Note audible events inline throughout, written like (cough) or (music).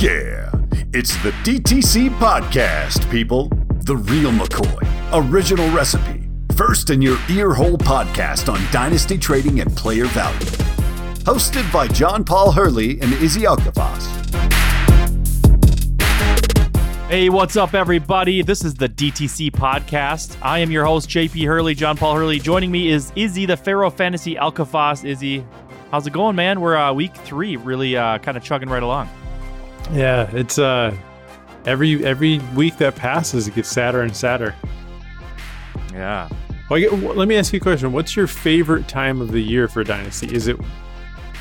Yeah, it's the DTC podcast, people. The real McCoy, original recipe, first in your ear hole podcast on dynasty trading and player value. Hosted by John Paul Hurley and Izzy Elkaffas. Hey, what's up, everybody? This is the DTC podcast. I am your host, JP Hurley, John Paul Hurley. Joining me is Izzy, the Pharaoh Fantasy Elkaffas. Izzy, how's it going, man? We're uh, week three, really uh, kind of chugging right along. Yeah, it's uh every every week that passes, it gets sadder and sadder. Yeah. Well, let me ask you a question. What's your favorite time of the year for Dynasty? Is it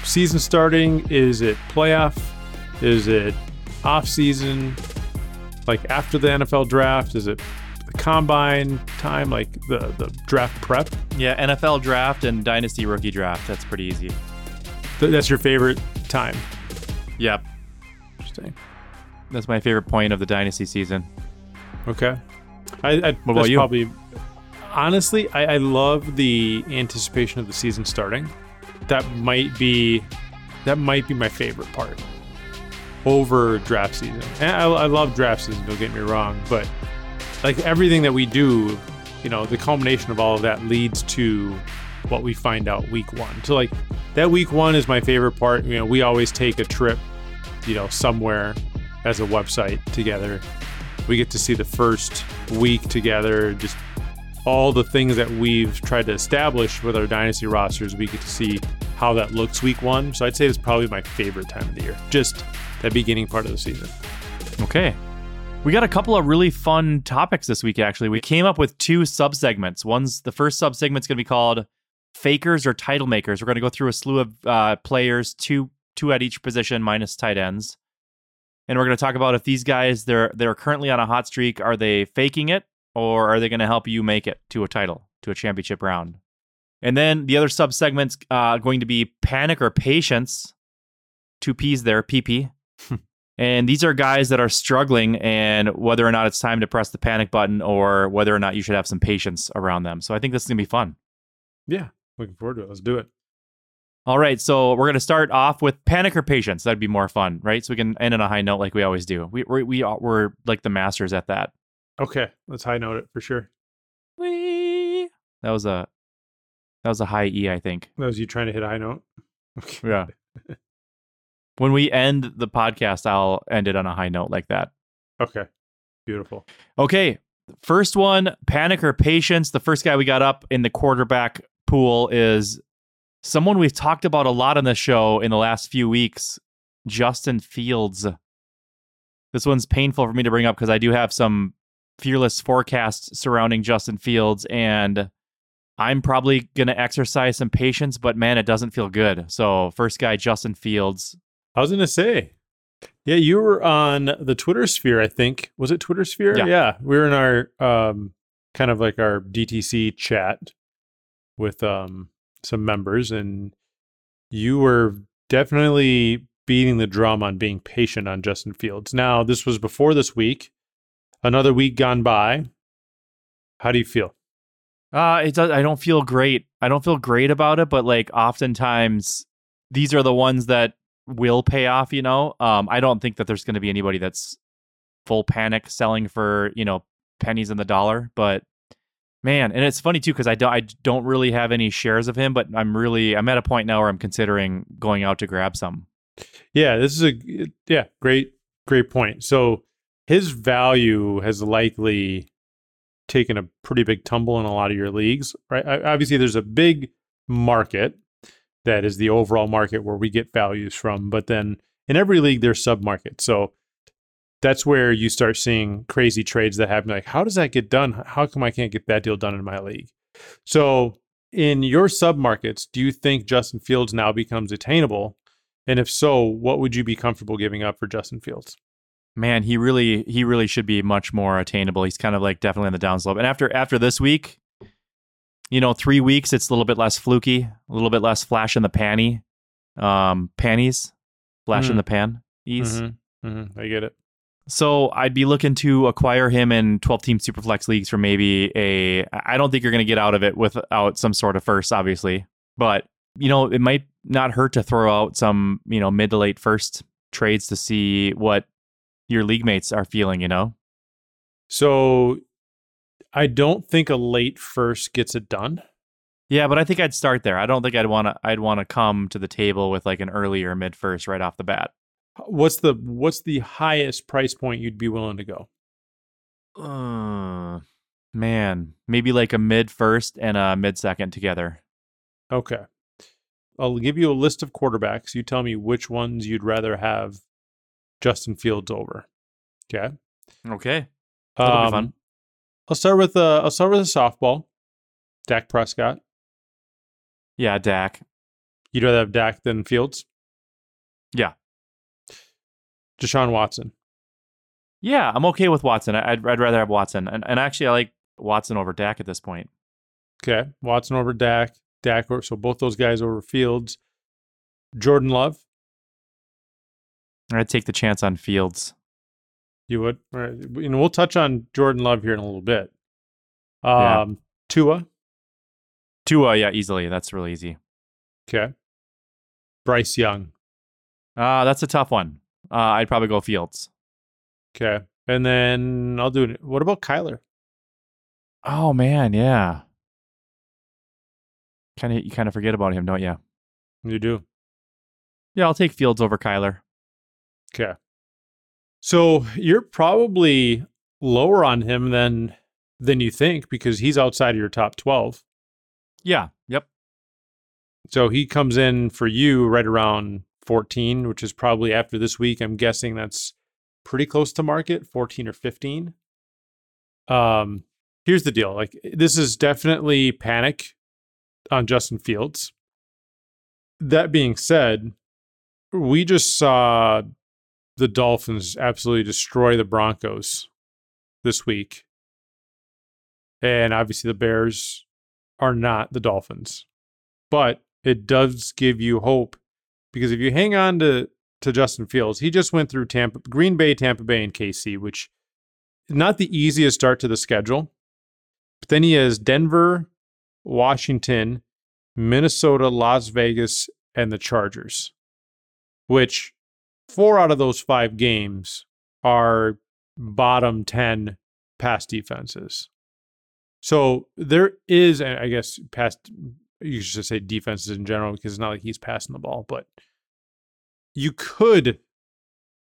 season starting? Is it playoff? Is it off season? Like after the NFL draft? Is it the combine time? Like the the draft prep? Yeah, NFL draft and Dynasty rookie draft. That's pretty easy. Th- that's your favorite time. Yep. Interesting. That's my favorite point of the Dynasty season. Okay. I, I What about you? Probably. Honestly, I, I love the anticipation of the season starting. That might be, that might be my favorite part over draft season. And I, I love draft season. Don't get me wrong, but like everything that we do, you know, the culmination of all of that leads to what we find out week one. So like that week one is my favorite part. You know, we always take a trip, you know, somewhere as a website together. We get to see the first week together, just all the things that we've tried to establish with our dynasty rosters. We get to see how that looks week one. So I'd say it's probably my favorite time of the year. Just that beginning part of the season. Okay. We got a couple of really fun topics this week, actually. We came up with two sub segments. One's the first sub segment's going to be called Fakers or Title Makers. We're going to go through a slew of uh, players, two two at each position minus tight ends. And we're going to talk about if these guys they're they're currently on a hot streak, are they faking it or are they going to help you make it to a title, to a championship round? And then the other sub segment's uh, going to be panic or patience. Two P's there, PP. (laughs) And these are guys that are struggling, and whether or not it's time to press the panic button or whether or not you should have some patience around them. So I think this is going to be fun. Yeah. Looking forward to it. Let's do it. All right. So we're going to start off with panicker or patience. That'd be more fun, right? So we can end on a high note like we always do. We, we, we are, we're like the masters at that. Okay. Let's high note it for sure. Whee! That was a. That was a high E, I think. That was you trying to hit a high note? (laughs) Okay. Yeah. when we end the podcast, I'll end it on a high note like that. Okay. Beautiful. Okay. First one, panicker or patience. The first guy we got up in the quarterback pool is someone we've talked about a lot on the show in the last few weeks, Justin Fields. This one's painful for me to bring up because I do have some fearless forecasts surrounding Justin Fields, and I'm probably going to exercise some patience, but man, it doesn't feel good. So, first guy, Justin Fields. I was going to say, yeah, you were on the Twitter sphere, I think. Was it Twitter sphere? Yeah. We were in our um, kind of like our DTC chat with um, some members, and you were definitely beating the drum on being patient on Justin Fields. Now, this was before this week, another week gone by. How do you feel? Uh, it does. I don't feel great. I don't feel great about it, but like oftentimes these are the ones that will pay off. You know, um, I don't think that there's going to be anybody that's full panic selling for you know pennies in the dollar. But man, and it's funny too because I don't I don't really have any shares of him, but I'm really I'm at a point now where I'm considering going out to grab some. Yeah, this is a yeah, great great point. So his value has likely taken a pretty big tumble in a lot of your leagues, right? Obviously there's a big market that is the overall market where we get values from, but then in every league there's sub markets. So that's where you start seeing crazy trades that happen like how does that get done? How come I can't get that deal done in my league? So in your sub markets, do you think Justin Fields now becomes attainable? And if so, what would you be comfortable giving up for Justin Fields? Man, he really he really should be much more attainable. He's kind of like definitely on the downslope. And after after this week, you know, three weeks, it's a little bit less fluky, a little bit less flash in the panty, um, panties, flash in Mm. the pan. Ease. Mm-hmm. Mm-hmm. I get it. So I'd be looking to acquire him in 12 team superflex leagues for maybe a. I don't think you're going to get out of it without some sort of first, obviously, but you know it might not hurt to throw out some you know mid to late first trades to see what your league mates are feeling, you know? So I don't think a late first gets it done. Yeah, but I think I'd start there. I don't think I'd want to I'd want to come to the table with like an earlier mid first right off the bat. What's the what's the highest price point you'd be willing to go? Uh, man, maybe like a mid first and a mid second together. Okay. I'll give you a list of quarterbacks. You tell me which ones you'd rather have Justin Fields over. Okay. Okay. That'll Um, be fun. I'll start with uh I'll start with a softball. Dak Prescott. Yeah, Dak. You'd rather have Dak than Fields? Yeah. Deshaun Watson. Yeah, I'm okay with Watson. I'd I'd rather have Watson, and and actually I like Watson over Dak at this point. Okay. Watson over Dak. Dak so both those guys over Fields. Jordan Love. I'd take the chance on Fields. You would. All right. You know, we'll touch on Jordan Love here in a little bit. Yeah. Um Tua. Tua, yeah, easily. That's really easy. Okay. Bryce Young. Uh, that's a tough one. Uh, I'd probably go Fields. Okay. And then I'll do it. What about Kyler? Oh man, yeah. Kind of, you kind of forget about him, don't you? You do. Yeah, I'll take Fields over Kyler. Okay. So you're probably lower on him than than you think because he's outside of your top 12. Yeah. Yep. So he comes in for you right around 14, which is probably after this week. I'm guessing that's pretty close to market, 14 or 15. Um, here's the deal. Like this is definitely panic on Justin Fields. That being said, we just saw the Dolphins absolutely destroy the Broncos this week. And obviously the Bears are not the Dolphins. But it does give you hope because if you hang on to to Justin Fields, he just went through Tampa, Green Bay, Tampa Bay, and KC, which not the easiest start to the schedule. But then he has Denver, Washington, Minnesota, Las Vegas, and the Chargers, which four out of those five games are bottom 10 pass defenses. So there is, I guess, past, you should say defenses in general, because it's not like he's passing the ball, but you could,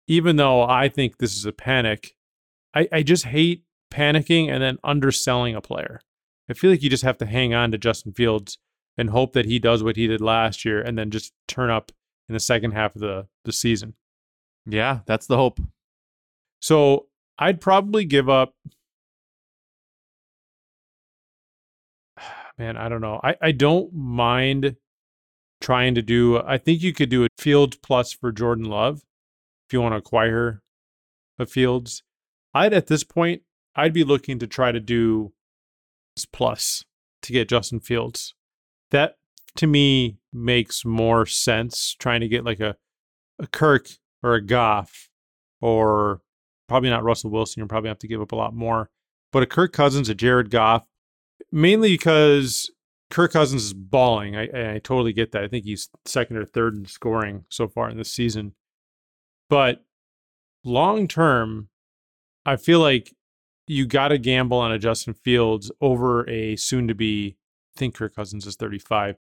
even though I think this is a panic, I, I just hate panicking and then underselling a player. I feel like you just have to hang on to Justin Fields and hope that he does what he did last year and then just turn up in the second half of the, the season. Yeah, that's the hope. So I'd probably give up. (sighs) Man, I don't know. I, I don't mind trying to do. I think you could do a Fields plus for Jordan Love if you want to acquire a Fields. I'd at this point, I'd be looking to try to do plus to get Justin Fields. That to me makes more sense trying to get like a, a Kirk or a Goff or probably not Russell Wilson. You'll probably have to give up a lot more. But a Kirk Cousins, a Jared Goff, mainly because Kirk Cousins is balling. I, I totally get that. I think he's second or third in scoring so far in this season. But long term, I feel like you got to gamble on a Justin Fields over a soon to be, I think Kirk Cousins is 35.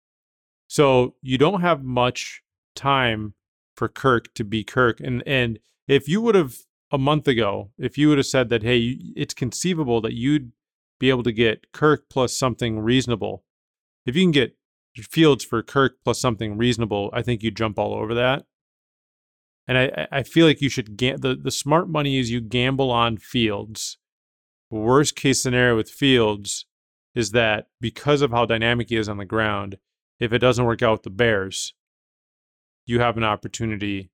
So you don't have much time for Kirk to be Kirk. And and if you would have a month ago, if you would have said that, hey, it's conceivable that you'd be able to get Kirk plus something reasonable. If you can get Fields for Kirk plus something reasonable, I think you jump all over that. And I, I feel like you should ga- the the smart money is you gamble on Fields. Worst case scenario with Fields is that because of how dynamic he is on the ground, if it doesn't work out with the Bears, you have an opportunity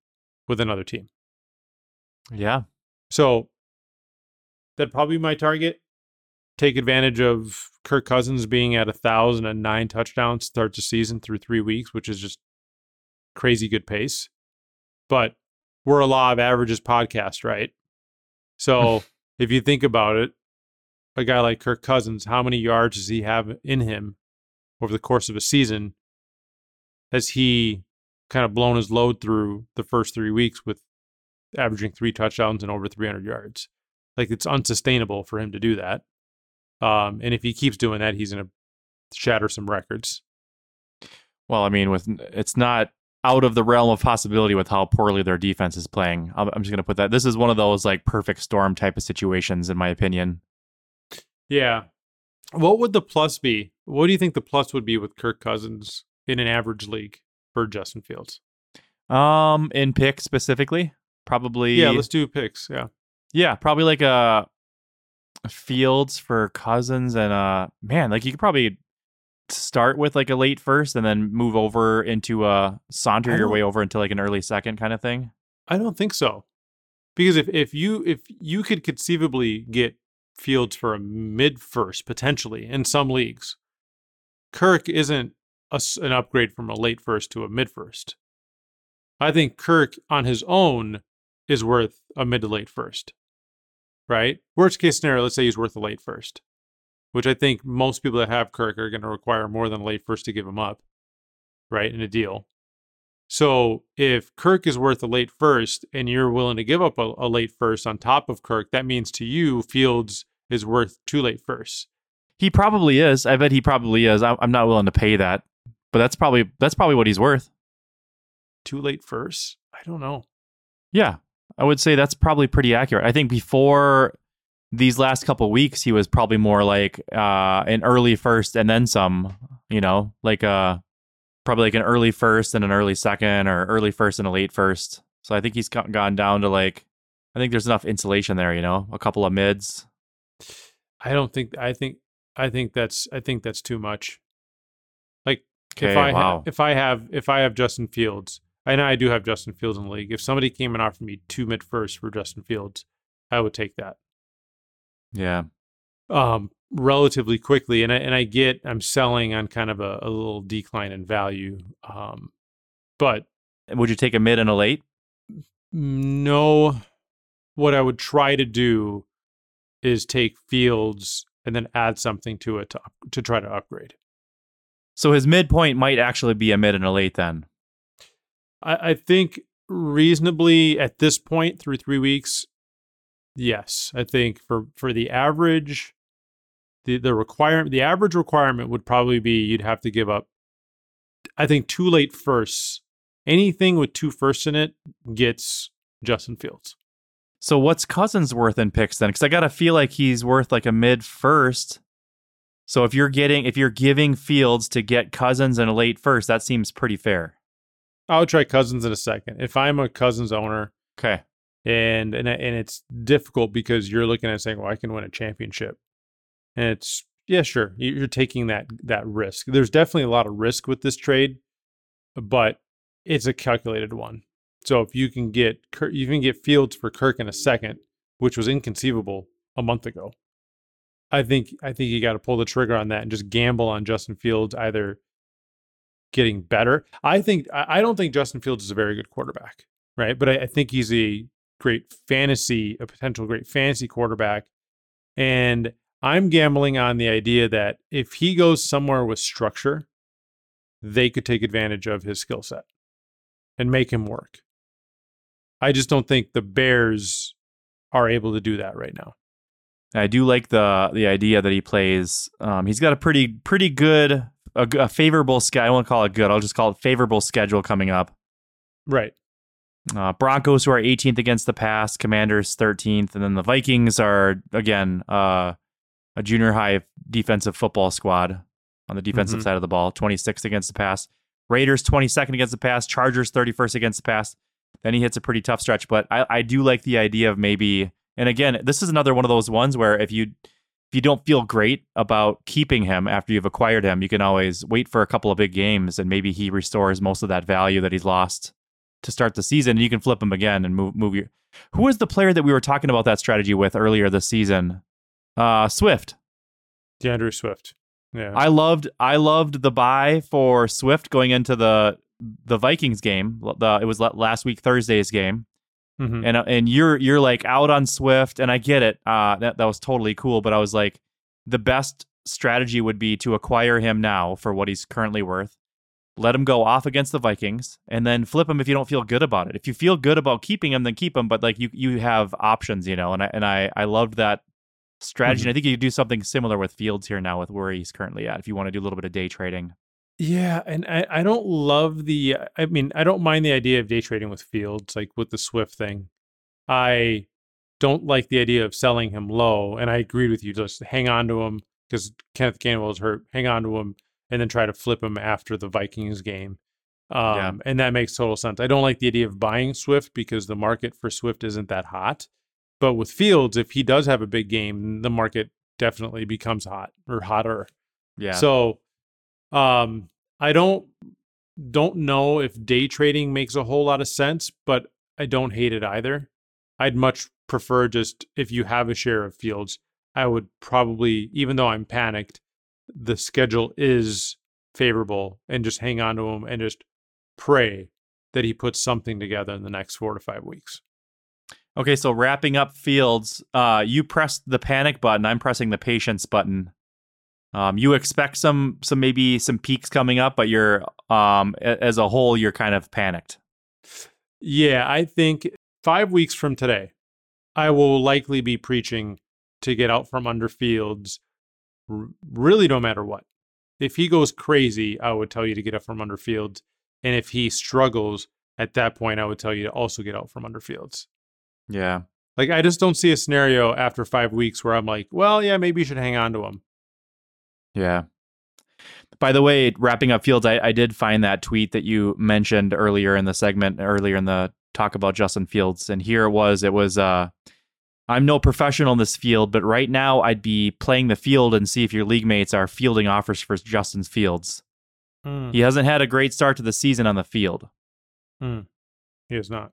with another team. Yeah. So that'd probably be my target. Take advantage of Kirk Cousins being at a thousand and nine touchdowns start the season through three weeks, which is just crazy good pace. But we're a law of averages podcast, right? So (laughs) if you think about it, a guy like Kirk Cousins, how many yards does he have in him over the course of a season? Has he kind of blown his load through the first three weeks with averaging three touchdowns and over 300 yards. Like it's unsustainable for him to do that. Um, and if he keeps doing that, he's going to shatter some records. Well, I mean, with it's not out of the realm of possibility with how poorly their defense is playing. I'm, I'm just going to put that. This is one of those like perfect storm type of situations, in my opinion. Yeah. What would the plus be? What do you think the plus would be with Kirk Cousins in an average league for Justin Fields? Um, in picks specifically, probably. Yeah, let's do picks. Yeah. Yeah, probably like a Fields for Cousins and uh man, like you could probably start with like a late first and then move over into a saunter your way over into like an early second kind of thing. I don't think so. Because if, if you if you could conceivably get Fields for a mid first potentially in some leagues, Kirk isn't a an upgrade from a late first to a mid first. I think Kirk on his own is worth a mid to late first. Right? Worst case scenario, let's say he's worth a late first, which I think most people that have Kirk are going to require more than a late first to give him up, right? In a deal. So if Kirk is worth a late first and you're willing to give up a, a late first on top of Kirk, that means to you Fields is worth two late firsts. He probably is. I bet he probably is. I- I'm not willing to pay that, but that's probably that's probably what he's worth. Two late firsts? I don't know. Yeah, I would say that's probably pretty accurate. I think before these last couple weeks, he was probably more like uh, an early first and then some. You know, like uh, probably like an early first and an early second, or early first and a late first. So I think he's gone down to like, I think there's enough insulation there. You know, a couple of mids. I don't think I think I think that's I think that's too much. Like Okay, if I ha- if I have if I have Justin Fields, I know I do have Justin Fields in the league. If somebody came and offered me two mid firsts for Justin Fields, I would take that. Yeah, um, relatively quickly. And I, and I get I'm selling on kind of a, a little decline in value. Um, but would you take a mid and a late? no, what I would try to do is take Fields and then add something to it to, to try to upgrade. So his midpoint might actually be a mid and a late then. I, I think reasonably at this point through three weeks, yes. I think for for the average, the the requirement the average requirement would probably be you'd have to give up. I think two late firsts. Anything with two firsts in it gets Justin Fields. So what's Cousins worth in picks then? Because I gotta feel like he's worth like a mid first. So if you're getting if you're giving Fields to get Cousins in a late first, that seems pretty fair. I would try Cousins in a second. If I'm a Cousins owner, Okay. and and and it's difficult because you're looking at saying, "Well, I can win a championship," and it's yeah, sure, you- you're taking that that risk. There's definitely a lot of risk with this trade, but it's a calculated one. So if you can get Kirk, you can get Fields for Kirk in a second, which was inconceivable a month ago. I think I think you got to pull the trigger on that and just gamble on Justin Fields either getting better. I think I don't think Justin Fields is a very good quarterback, right? But I, I think he's a great fantasy, a potential great fantasy quarterback. And I'm gambling on the idea that if he goes somewhere with structure, they could take advantage of his skill set and make him work. I just don't think the Bears are able to do that right now. I do like the the idea that he plays. Um, he's got a pretty pretty good a, a favorable schedule. I won't call it good. I'll just call it favorable schedule coming up. Right. Uh, Broncos who are 18th against the pass, Commanders 13th, and then the Vikings are again uh, a junior high defensive football squad on the defensive Mhm. side of the ball, 26th against the pass. Raiders 22nd against the pass, Chargers 31st against the pass. Then he hits a pretty tough stretch, but I, I do like the idea of maybe. And again, this is another one of those ones where if you if you don't feel great about keeping him after you've acquired him, you can always wait for a couple of big games and maybe he restores most of that value that he's lost to start the season, and you can flip him again and move move your. Who was the player that we were talking about that strategy with earlier this season? Uh, Swift. DeAndre Swift. Yeah. I loved I loved the buy for Swift going into the the Vikings game. The, it was last week Thursday's game, Mhm. and uh, and you're you're like out on Swift, and I get it. Uh, that that was totally cool, but I was like, the best strategy would be to acquire him now for what he's currently worth, let him go off against the Vikings, and then flip him if you don't feel good about it. If you feel good about keeping him, then keep him. But like you, you have options, you know. And I and I, I loved that strategy. Mm-hmm. And I think you could do something similar with Fields here now with where he's currently at. If you want to do a little bit of day trading. Yeah, and I, I don't love the. I mean, I don't mind the idea of day trading with Fields, like with the Swift thing. I don't like the idea of selling him low, and I agreed with you. Just hang on to him because Kenneth Gainwell is hurt. Hang on to him, and then try to flip him after the Vikings game. Um, Yeah. And that makes total sense. I don't like the idea of buying Swift because the market for Swift isn't that hot. But with Fields, if he does have a big game, the market definitely becomes hot or hotter. Yeah. So, um, I don't don't know if day trading makes a whole lot of sense, but I don't hate it either. I'd much prefer just if you have a share of fields, I would probably, even though I'm panicked, the schedule is favorable and just hang on to him and just pray that he puts something together in the next four to five weeks. Okay, so wrapping up Fields, uh, you pressed the panic button. I'm pressing the patience button. Um, you expect some, some maybe some peaks coming up, but you're, um, as a whole, you're kind of panicked. Yeah, I think five weeks from today, I will likely be preaching to get out from under Fields, r- really no matter what. If he goes crazy, I would tell you to get out from under Fields. And if he struggles, at that point, I would tell you to also get out from under Fields. Yeah. Like, I just don't see a scenario after five weeks where I'm like, well, yeah, maybe you should hang on to him. Yeah. By the way, wrapping up Fields, I, I did find that tweet that you mentioned earlier in the segment, earlier in the talk about Justin Fields. And here it was. It was, uh, I'm no professional in this field, but right now I'd be playing the field and see if your league mates are fielding offers for Justin Fields. Hmm, He hasn't had a great start to the season on the field. He has not.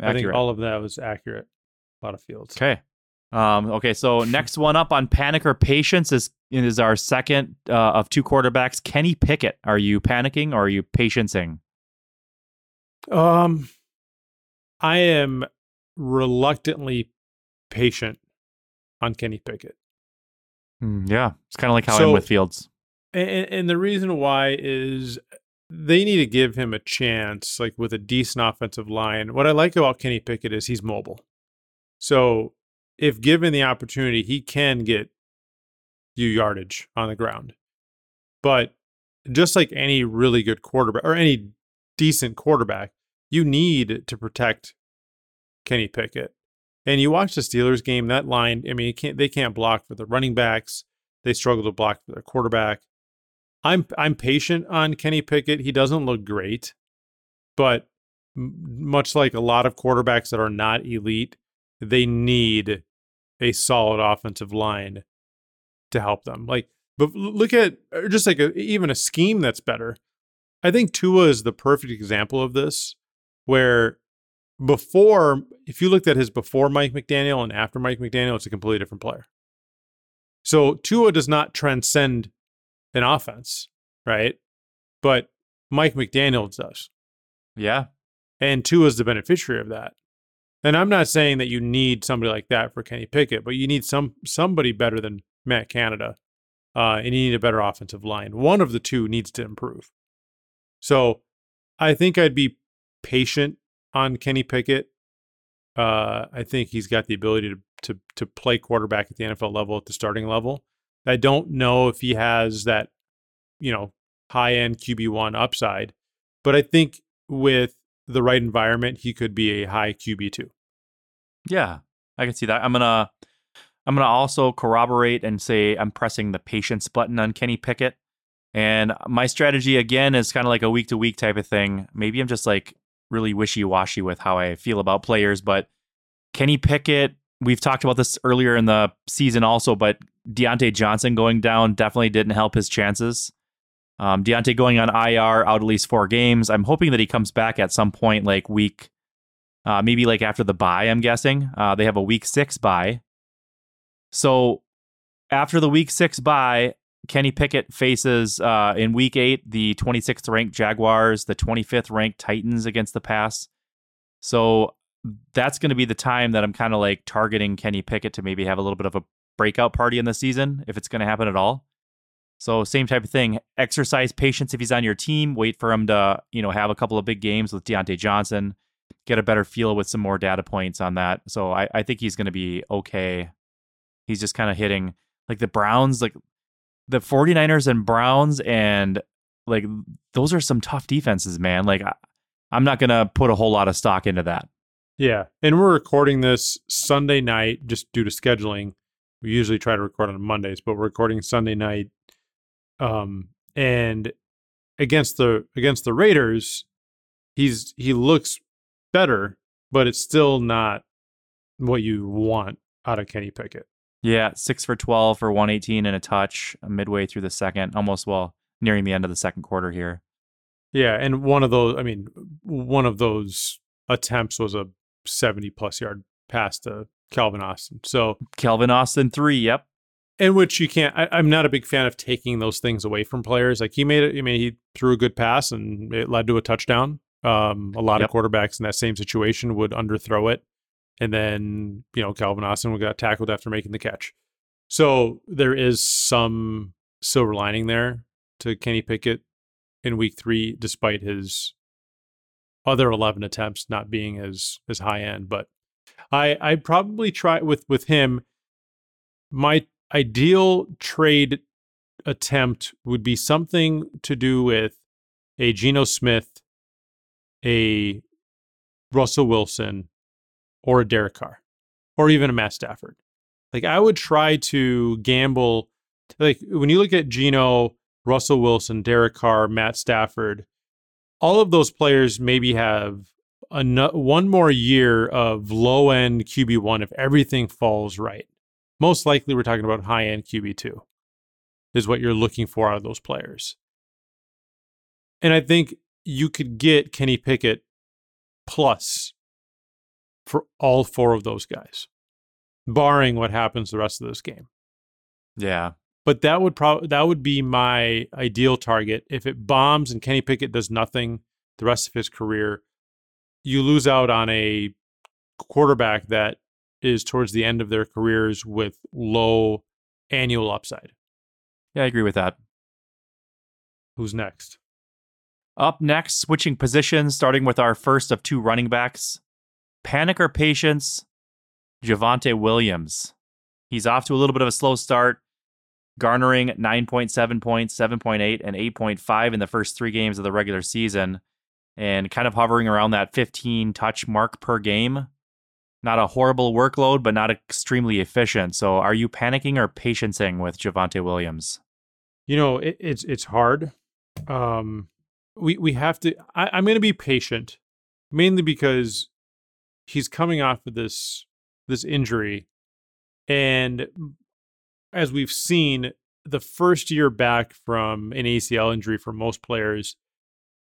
I think all of that was accurate. A lot of Fields. Okay. Um, okay, so next one up on panic or patience is is our second uh, of two quarterbacks, Kenny Pickett. Are you panicking or are you patiencing? Um, I am reluctantly patient on Kenny Pickett, Hmm, yeah, it's kind of like how I'm with Fields. and, and the reason why is they need to give him a chance, like with a decent offensive line. What I like about Kenny Pickett is he's mobile, so if given the opportunity, he can get you yardage on the ground. But just like any really good quarterback or any decent quarterback, you need to protect Kenny Pickett. And you watch the Steelers game, that line, I mean, can't, they can't block for the running backs. They struggle to block for their quarterback. I'm I'm patient on Kenny Pickett. He doesn't look great, but much like a lot of quarterbacks that are not elite, they need a solid offensive line to help them. Like, but look at or just like a, even a scheme that's better. I think Tua is the perfect example of this, where before, if you looked at his before Mike McDaniel and after Mike McDaniel, it's a completely different player. So Tua does not transcend an offense, right? But Mike McDaniel does. Yeah, And Tua is the beneficiary of that. And I'm not saying that you need somebody like that for Kenny Pickett, but you need some somebody better than Matt Canada. Uh, and you need a better offensive line. One of the two needs to improve. So I think I'd be patient on Kenny Pickett. Uh, I think he's got the ability to, to to play quarterback at the NFL level at the starting level. I don't know if he has that, you know, high end QB one upside, but I think with the right environment, he could be a high QB two. yeah, I can see that. I'm gonna, I'm gonna also corroborate and say I'm pressing the patience button on Kenny Pickett. And my strategy again is kind of like a week to week type of thing. Maybe I'm just like really wishy washy with how I feel about players, but Kenny Pickett, we've talked about this earlier in the season also, but Diontae Johnson going down definitely didn't help his chances. Um, Diontae going on IR out at least four games. I'm hoping that he comes back at some point, like week, uh, maybe like after the bye. I'm guessing uh, they have a week six bye. So after the week six bye, Kenny Pickett faces uh, in week eight the 26th ranked Jaguars, the 25th ranked Titans against the pass. So that's going to be the time that I'm kind of like targeting Kenny Pickett to maybe have a little bit of a breakout party in the season if it's going to happen at all. So same type of thing. Exercise patience if he's on your team. Wait for him to, you know, have a couple of big games with Diontae Johnson. Get a better feel with some more data points on that. So I, I think he's going to be okay. He's just kind of hitting like the Browns, like the 49ers and Browns, and like those are some tough defenses, man. Like I, I'm not going to put a whole lot of stock into that. Yeah. And we're recording this Sunday night just due to scheduling. We usually try to record on Mondays, but we're recording Sunday night. Um, and against the against the Raiders, he's he looks better, but it's still not what you want out of Kenny Pickett. Yeah, six for 12 for 118 and a touch midway through the second, almost well, nearing the end of the second quarter here. Yeah. And one of those, I mean, one of those attempts was a 70 plus yard pass to Calvin Austin. So, Calvin Austin, three. Yep. in which you can't, I, I'm not a big fan of taking those things away from players. Like he made it, I mean, he threw a good pass and it led to a touchdown. Um, a lot Yep. of quarterbacks in that same situation would underthrow it. And then, you know, Calvin Austin got tackled after making the catch. So there is some silver lining there to Kenny Pickett in week three, despite his other 11 attempts not being as as high end. But I I'd probably try with with him. My ideal trade attempt would be something to do with a Geno Smith, a Russell Wilson, or a Derek Carr, or even a Matt Stafford. Like I would try to gamble. Like when you look at Geno, Russell Wilson, Derek Carr, Matt Stafford, all of those players maybe have ano- one more year of low end QB1 if everything falls right. Most likely, we're talking about high end QB2, is what you're looking for out of those players. And I think you could get Kenny Pickett plus for all four of those guys, barring what happens the rest of this game Yeah. but that would probably that would be my ideal target. If it bombs and Kenny Pickett does nothing the rest of his career, you lose out on a quarterback that is towards the end of their careers with low annual upside. Yeah, I agree with that. Who's next? Up next, switching positions, starting with our first of two running backs. Panic or patience, Javonte Williams. He's off to a little bit of a slow start, garnering 9.7 points, 7.8, and 8.5 in the first three games of the regular season, and kind of hovering around that 15 touch mark per game. Not a horrible workload, but not extremely efficient. So, are you panicking or patiencing with Javonte Williams? You know, it, it's it's hard. Um, we we have to. I, I'm going to be patient, mainly because he's coming off of this this injury, and as we've seen, the first year back from an ACL injury for most players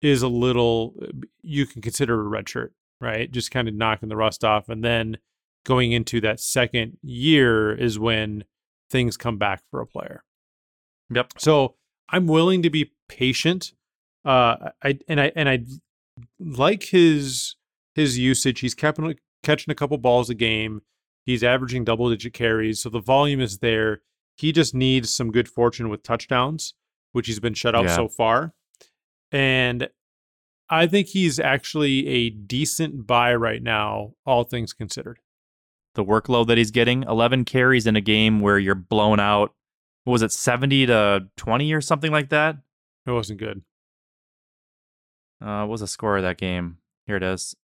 is a little. You can consider a red shirt, right? Just kind of knocking the rust off, and then going into that second year is when things come back for a player. Yep. So I'm willing to be patient. Uh, I and I and I like his his usage. He's kept catching a couple balls a game. He's averaging double digit carries, so the volume is there. He just needs some good fortune with touchdowns, which he's been shut out Yeah. so far. And I think he's actually a decent buy right now, all things considered. the workload that he's getting 11 carries in a game where you're blown out what was it 70 to 20 or something like that It wasn't good. uh what was the score of that game here it is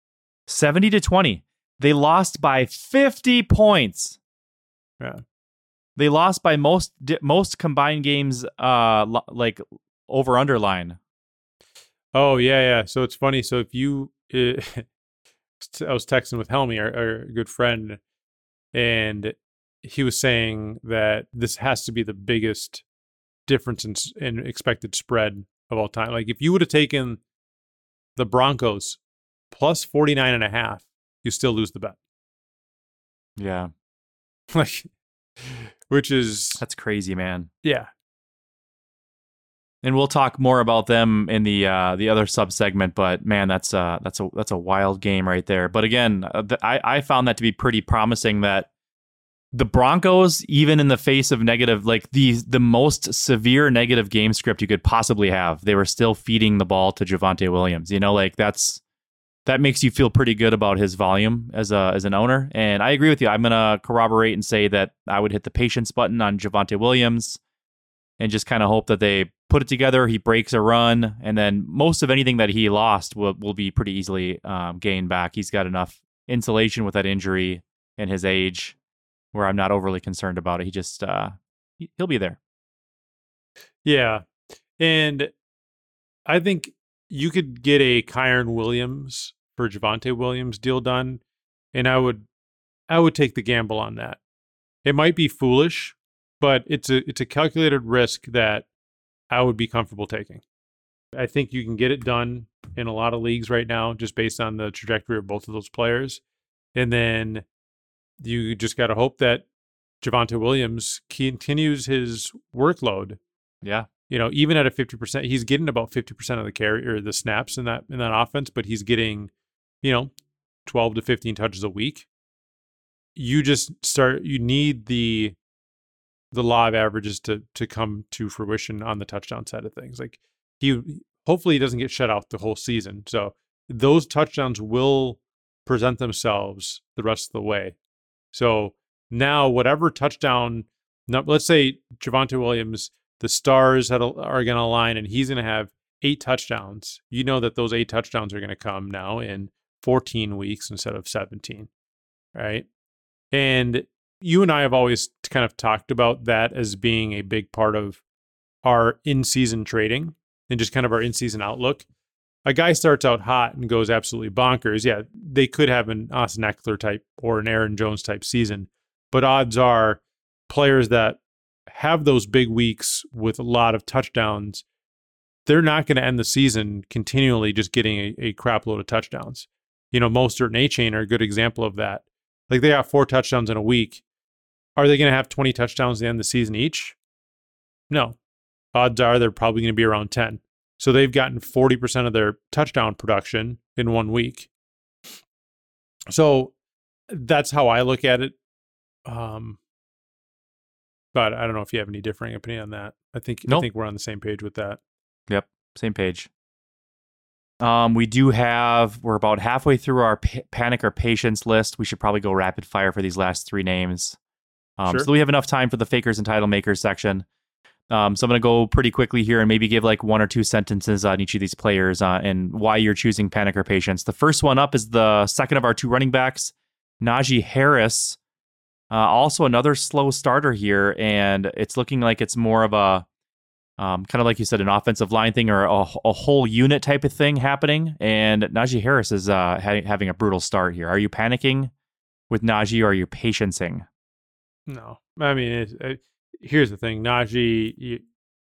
70 to 20 they lost by 50 points Yeah. they lost by most most combined games uh lo- like over underline Oh yeah, yeah. So it's funny. So if you, uh, (laughs) I was texting with Helmy, our, our good friend, and he was saying that this has to be the biggest difference in, in expected spread of all time. Like if you would have taken the Broncos plus 49 and a half, you still lose the bet. yeah (laughs) Like, which is, that's crazy man yeah. and we'll talk more about them in the uh, the other sub segment. But man, that's uh, that's a that's a wild game right there. But again, uh, I I found that to be pretty promising. That the Broncos, even in the face of negative, like the the most severe negative game script you could possibly have, they were still feeding the ball to Javonte Williams. You know, like that's that makes you feel pretty good about his volume as a as an owner. And I agree with you. I'm gonna corroborate and say that I would hit the patience button on Javonte Williams and just kind of hope that they put it together. He breaks a run, and then most of anything that he lost will will be pretty easily um, gained back. He's got enough insulation with that injury and his age where I'm not overly concerned about it. He just uh he'll be there. Yeah. And I think you could get a Kyren Williams for Javonte Williams deal done, and I would I would take the gamble on that. It might be foolish, but it's a it's a calculated risk that I would be comfortable taking. I think you can get it done in a lot of leagues right now just based on the trajectory of both of those players. And then you just got to hope that Javonte Williams continues his workload. Yeah. You know, even at a 50%, he's getting about 50% of the carry or the snaps in that in that offense, but he's getting, you know, 12 to 15 touches a week. You just start you need the the law of averages to to come to fruition on the touchdown side of things. Like he hopefully he doesn't get shut out the whole season. So those touchdowns will present themselves the rest of the way. So now, whatever touchdown, let's say Javonte Williams, the stars are going to align and he's going to have eight touchdowns. You know that those eight touchdowns are going to come now in 14 weeks instead of 17, right? And you and I have always kind of talked about that as being a big part of our in season trading and just kind of our in season outlook a guy starts out hot and goes absolutely bonkers, yeah, they could have an Austin Ekeler type or an Aaron Jones type season. But odds are players that have those big weeks with a lot of touchdowns, they're not going to end the season continually just getting a, a crap load of touchdowns. You know, Mostert and Achane are a good example of that. Like they have four touchdowns in a week. Are they going to have 20 touchdowns at the end of the season each? No. Odds are they're probably going to be around 10. So they've gotten 40% of their touchdown production in one week. So that's how I look at it. Um, but I don't know if you have any differing opinion on that. I think nope. I think we're on the same page with that. Yep, same page. Um, we do have we're about halfway through our p- panic or patience list. We should probably go rapid fire for these last three names. Um, sure. So we have enough time for the fakers and title makers section. Um, so I'm going to go pretty quickly here and maybe give like one or two sentences on each of these players uh, and why you're choosing panic or patience. The first one up is the second of our two running backs, Najee Harris. Uh, also another slow starter here, and it's looking like it's more of a um, kind of like you said, an offensive line thing or a, a, whole unit type of thing happening. And Najee Harris is uh, ha- having a brutal start here. Are you panicking with Najee or are you patienting? No, I mean it, it, here's the thing, Najee. You,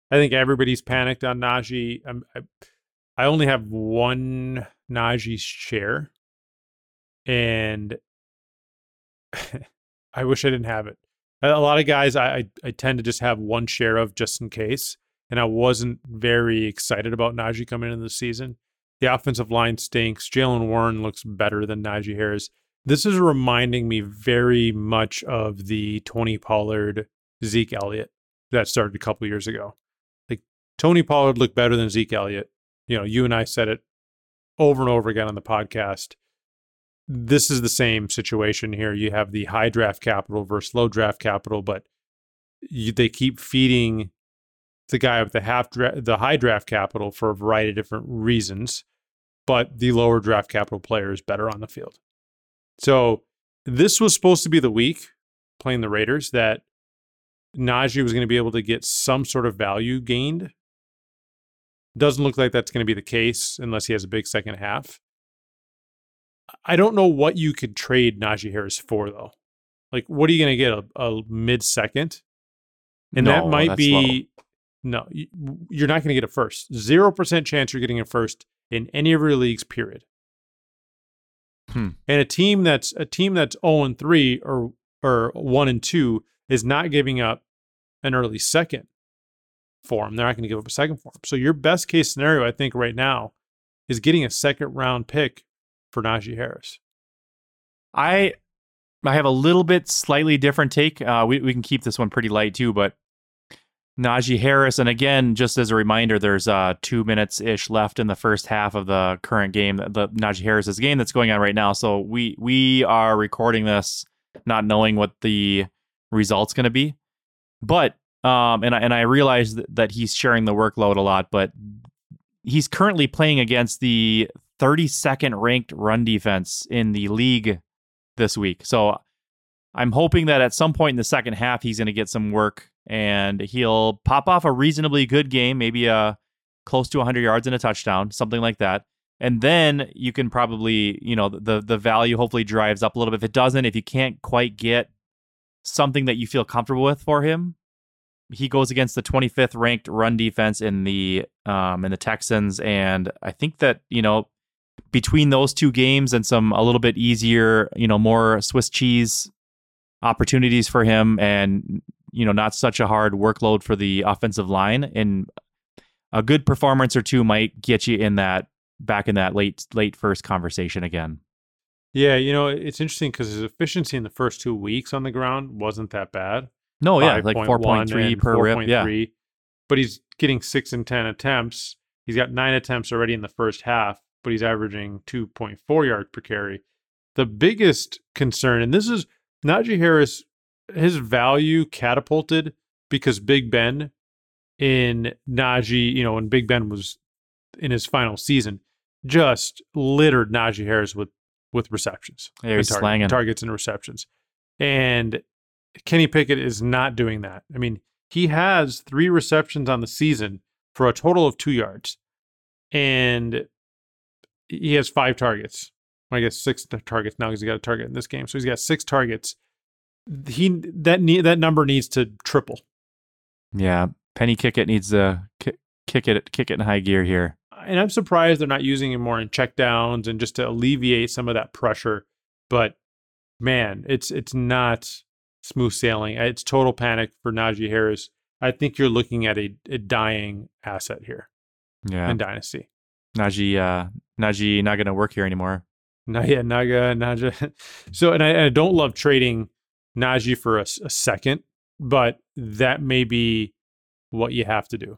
I think everybody's panicked on Najee. I'm, I, I only have one Najee share, and (laughs) I wish I didn't have it. A lot of guys, I, I, tend to just have one share of just in case, and I wasn't very excited about Najee coming into the season. The offensive line stinks. Jaylen Warren looks better than Najee Harris. This is reminding me very much of the Tony Pollard Zeke Elliott that started a couple years ago. Like Tony Pollard looked better than Zeke Elliott. You know, you and I said it over and over again on the podcast. This is the same situation here. You have the high draft capital versus low draft capital, but you, they keep feeding the guy with the half dra- the high draft capital for a variety of different reasons, but the lower draft capital player is better on the field. So this was supposed to be the week playing the Raiders that Najee was going to be able to get some sort of value gained. Doesn't look like that's going to be the case unless he has a big second half. I don't know what you could trade Najee Harris for though. Like, what are you going to get a, a mid second? And no, that might be low. no. You're not going to get a first. Zero percent chance you're getting a first in any of your leagues. Period. Hmm. And a team that's a team that's zero oh and three or or one and two is not giving up an early second for him. They're not going to give up a second for him. So your best case scenario, I think, right now, is getting a second round pick for Najee Harris. I I have a little bit slightly different take. Uh, we we can keep this one pretty light too, but Najee Harris, and again, just as a reminder, there's uh, two minutes ish left in the first half of the current game, the Najee Harris's game that's going on right now. So we we are recording this not knowing what the result's going to be, but um, and I, and I realize that, that he's sharing the workload a lot, but he's currently playing against the 32nd ranked run defense in the league this week. So I'm hoping that at some point in the second half, he's going to get some work and he'll pop off a reasonably good game, maybe a uh, close to 100 yards and a touchdown, something like that. And then you can probably, you know, the the value hopefully drives up a little bit. If it doesn't, if you can't quite get something that you feel comfortable with for him, he goes against the 25th ranked run defense in the um in the Texans and I think that, you know, between those two games and some a little bit easier, you know, more Swiss cheese opportunities for him and you know not such a hard workload for the offensive line and a good performance or two might get you in that back in that late late first conversation again. Yeah, you know, it's interesting because his efficiency in the first two weeks on the ground wasn't that bad. No, yeah, like 4.3 per 4. rip. Yeah. But he's getting six and 10 attempts. He's got nine attempts already in the first half, but he's averaging 2.4 yards per carry. The biggest concern, and this is Najee Harris, his value catapulted because Big Ben in Najee, you know, when Big Ben was in his final season, just littered Najee Harris with with receptions. Yeah, he's slanging targets and receptions. And Kenny Pickett is not doing that. I mean, he has three receptions on the season for a total of two yards, and he has five targets. I guess six targets now because he got a target in this game, so he's got six targets. He that need that number needs to triple. Yeah, Penny Kickett needs to kick, kick it kick it in high gear here. And I'm surprised they're not using him more in checkdowns and just to alleviate some of that pressure. But man, it's it's not smooth sailing. Uh, it's total panic for Najee Harris. I think you're looking at a, a dying asset here. Yeah. In Dynasty. Najee uh Najee not gonna work here anymore. No, yeah, Naga, Naja. (laughs) So, and I, I don't love trading Najee for a, a second, but that may be what you have to do.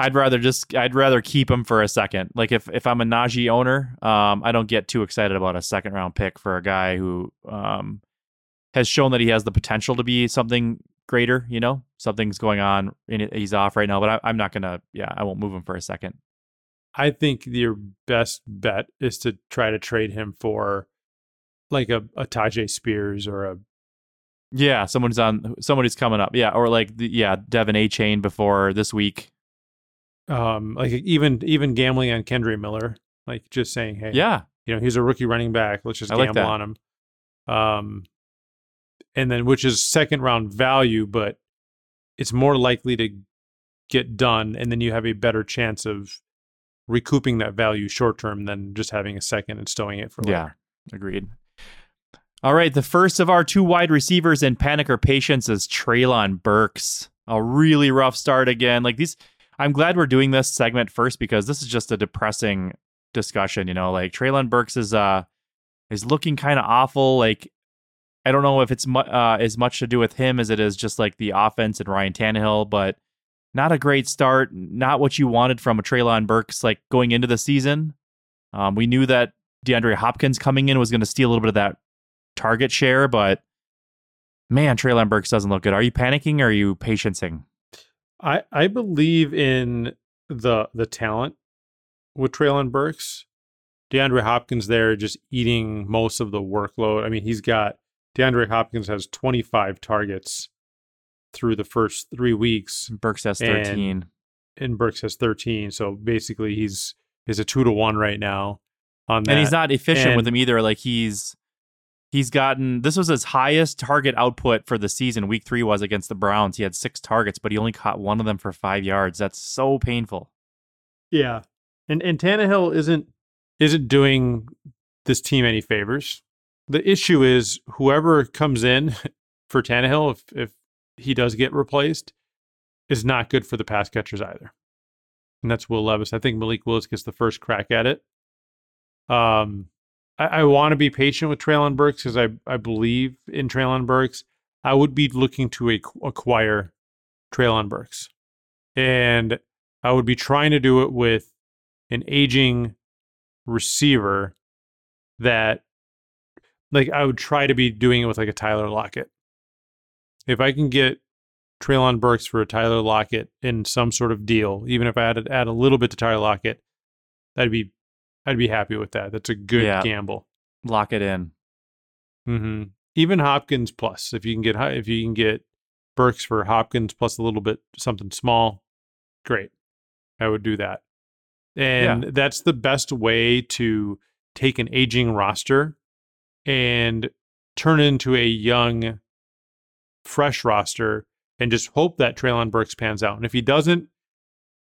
I'd rather just I'd rather keep him for a second. Like if if I'm a Najee owner, um, I don't get too excited about a second round pick for a guy who um has shown that he has the potential to be something greater. You know, something's going on and he's off right now. But I, I'm not gonna. Yeah, I won't move him for a second. I think your best bet is to try to trade him for like a, a Tyjae Spears or a yeah, someone's on somebody's coming up. Yeah, or like the, yeah, De'Von Achane before this week. Um, like even even gambling on Kendre Miller, like just saying, hey, yeah, you know, he's a rookie running back. Let's just I gamble like on him. Um, and then which is second round value, but it's more likely to get done, and then you have a better chance of recouping that value short term than just having a second and stowing it for later. Yeah, agreed. All right, the first of our two wide receivers in panic or patience is Treylon Burks. A really rough start again. Like these, I'm glad we're doing this segment first because this is just a depressing discussion. You know, like Treylon Burks is uh is looking kind of awful. Like I don't know if it's mu- uh, as much to do with him as it is just like the offense and Ryan Tannehill, but not a great start. Not what you wanted from a Treylon Burks like going into the season. Um, we knew that DeAndre Hopkins coming in was going to steal a little bit of that target share, but man, Treylon Burks doesn't look good. Are you panicking or are you patiencing? I I believe in the the talent with Treylon Burks. DeAndre Hopkins there just eating most of the workload. I mean, he's got DeAndre Hopkins has 25 targets through the first three weeks. Burks has 13. And, and Burks has 13. So basically he's is a two to one right now on that. And he's not efficient And- with him either. Like he's he's gotten this was his highest target output for the season. Week three was against the Browns. He had six targets, but he only caught one of them for five yards. That's so painful. Yeah. And and Tannehill isn't isn't doing this team any favors. The issue is whoever comes in (laughs) for Tannehill, if if he does get replaced, is not good for the pass catchers either. And that's Will Levis. I think Malik Willis gets the first crack at it. Um I, I want to be patient with Treylon Burks because I, I believe in Treylon Burks. I would be looking to a, acquire Treylon Burks. And I would be trying to do it with an aging receiver that like I would try to be doing it with like a Tyler Lockett. If I can get Treylon Burks for a Tyler Lockett in some sort of deal, even if I had to add a little bit to Tyler Lockett, I'd be I'd be happy with that. That's a good Yeah. gamble. Lock it in. hmm Even Hopkins plus, if you can get if you can get Burks for Hopkins plus a little bit something small, great. I would do that. And that's the best way to take an aging roster and turn it into a young, fresh roster and just hope that Treylon Burks pans out. And if he doesn't,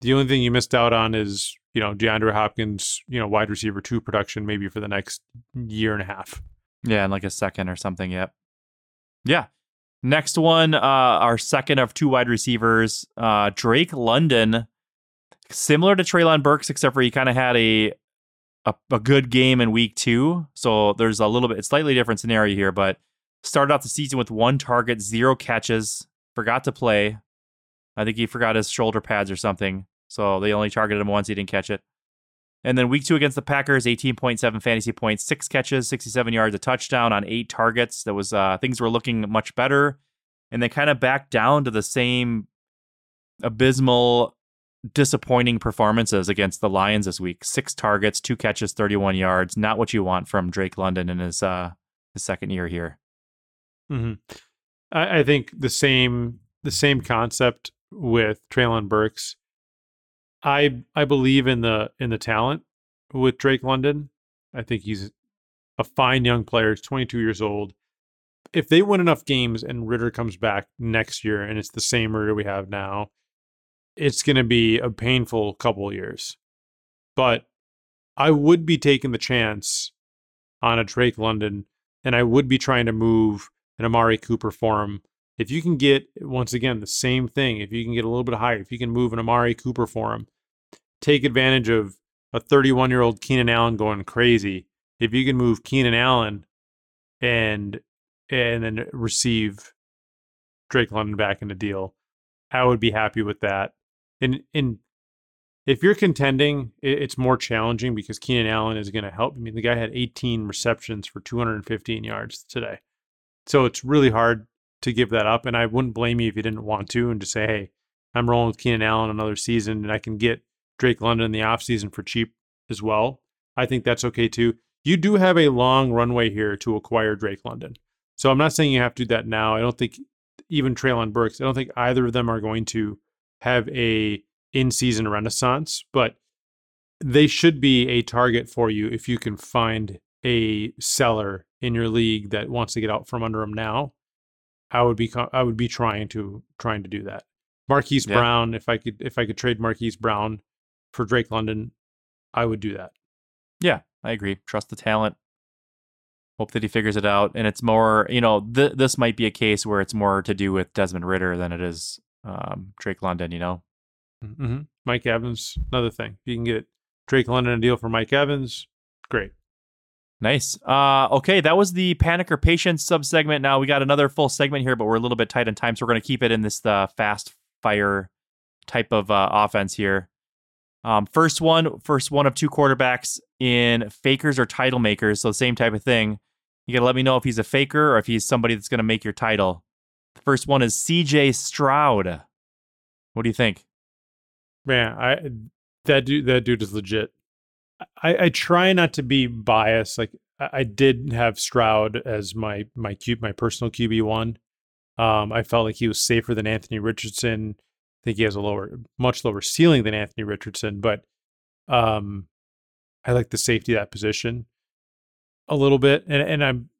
the only thing you missed out on is, you know, DeAndre Hopkins, you know, wide receiver two production maybe for the next year and a half. Yeah, in like a second or something. Yep. Yeah. Next one, uh, our second of two wide receivers, uh, Drake London. Similar to Treylon Burks, except for he kind of had a, a a good game in week two. So there's a little bit slightly different scenario here, but started off the season with one target, zero catches, forgot to play. I think he forgot his shoulder pads or something. So they only targeted him once, he didn't catch it. And then week two against the Packers, 18.7 fantasy points, six catches, 67 yards, a touchdown on eight targets. That was uh, things were looking much better. And they kind of backed down to the same abysmal, disappointing performances against the Lions this week. Six targets, two catches, 31 yards. Not what you want from Drake London in his uh his second year here. Hmm I, I think the same the same concept with Treylon Burks. I I believe in the in the talent with Drake London. I think he's a fine young player. He's 22 years old. If they win enough games and Ridder comes back next year and it's the same Ridder we have now, it's going to be a painful couple years. But I would be taking the chance on a Drake London and I would be trying to move an Amari Cooper for him. If you can get, once again, the same thing, if you can get a little bit higher, if you can move an Amari Cooper for him, take advantage of a 31 year old Keenan Allen going crazy. If you can move Keenan Allen and and then receive Drake London back in the deal, I would be happy with that. And and if you're contending, it's more challenging because Keenan Allen is going to help. I mean, the guy had 18 receptions for 215 yards today. So it's really hard to give that up. And I wouldn't blame you if you didn't want to and just say, hey, I'm rolling with Keenan Allen another season and I can get Drake London in the offseason for cheap as well. I think that's okay too. You do have a long runway here to acquire Drake London. So I'm not saying you have to do that now. I don't think even Treylon Burks, I don't think either of them are going to have a in-season renaissance, but they should be a target for you if you can find a seller in your league that wants to get out from under him now. I would be I would be trying to trying to do that. Marquise Yeah. Brown, if I could if I could trade Marquise Brown for Drake London, I would do that. Yeah, I agree. Trust the talent. Hope that he figures it out. And it's more, you know, th- this might be a case where it's more to do with Desmond Ridder than it is um, Drake London, you know? hmm Mike Evans, another thing. If you can get Drake London a deal for Mike Evans, great. Nice. Uh, okay, that was the panicker or patience sub segment. Now we got another full segment here, but we're a little bit tight on time, so we're going to keep it in this uh, fast fire type of uh, offense here. Um, first one, first one of two quarterbacks in fakers or title makers, so same type of thing. You got to let me know if he's a faker or if he's somebody that's going to make your title. The first one is C.J. Stroud. What do you think? Man, I that dude that dude is legit. I, I try not to be biased. Like I, did have Stroud as my my Q, my personal QB one. Um, I felt like he was safer than Anthony Richardson. I think he has a lower, much lower ceiling than Anthony Richardson, but um, I like the safety of that position a little bit. And and I'm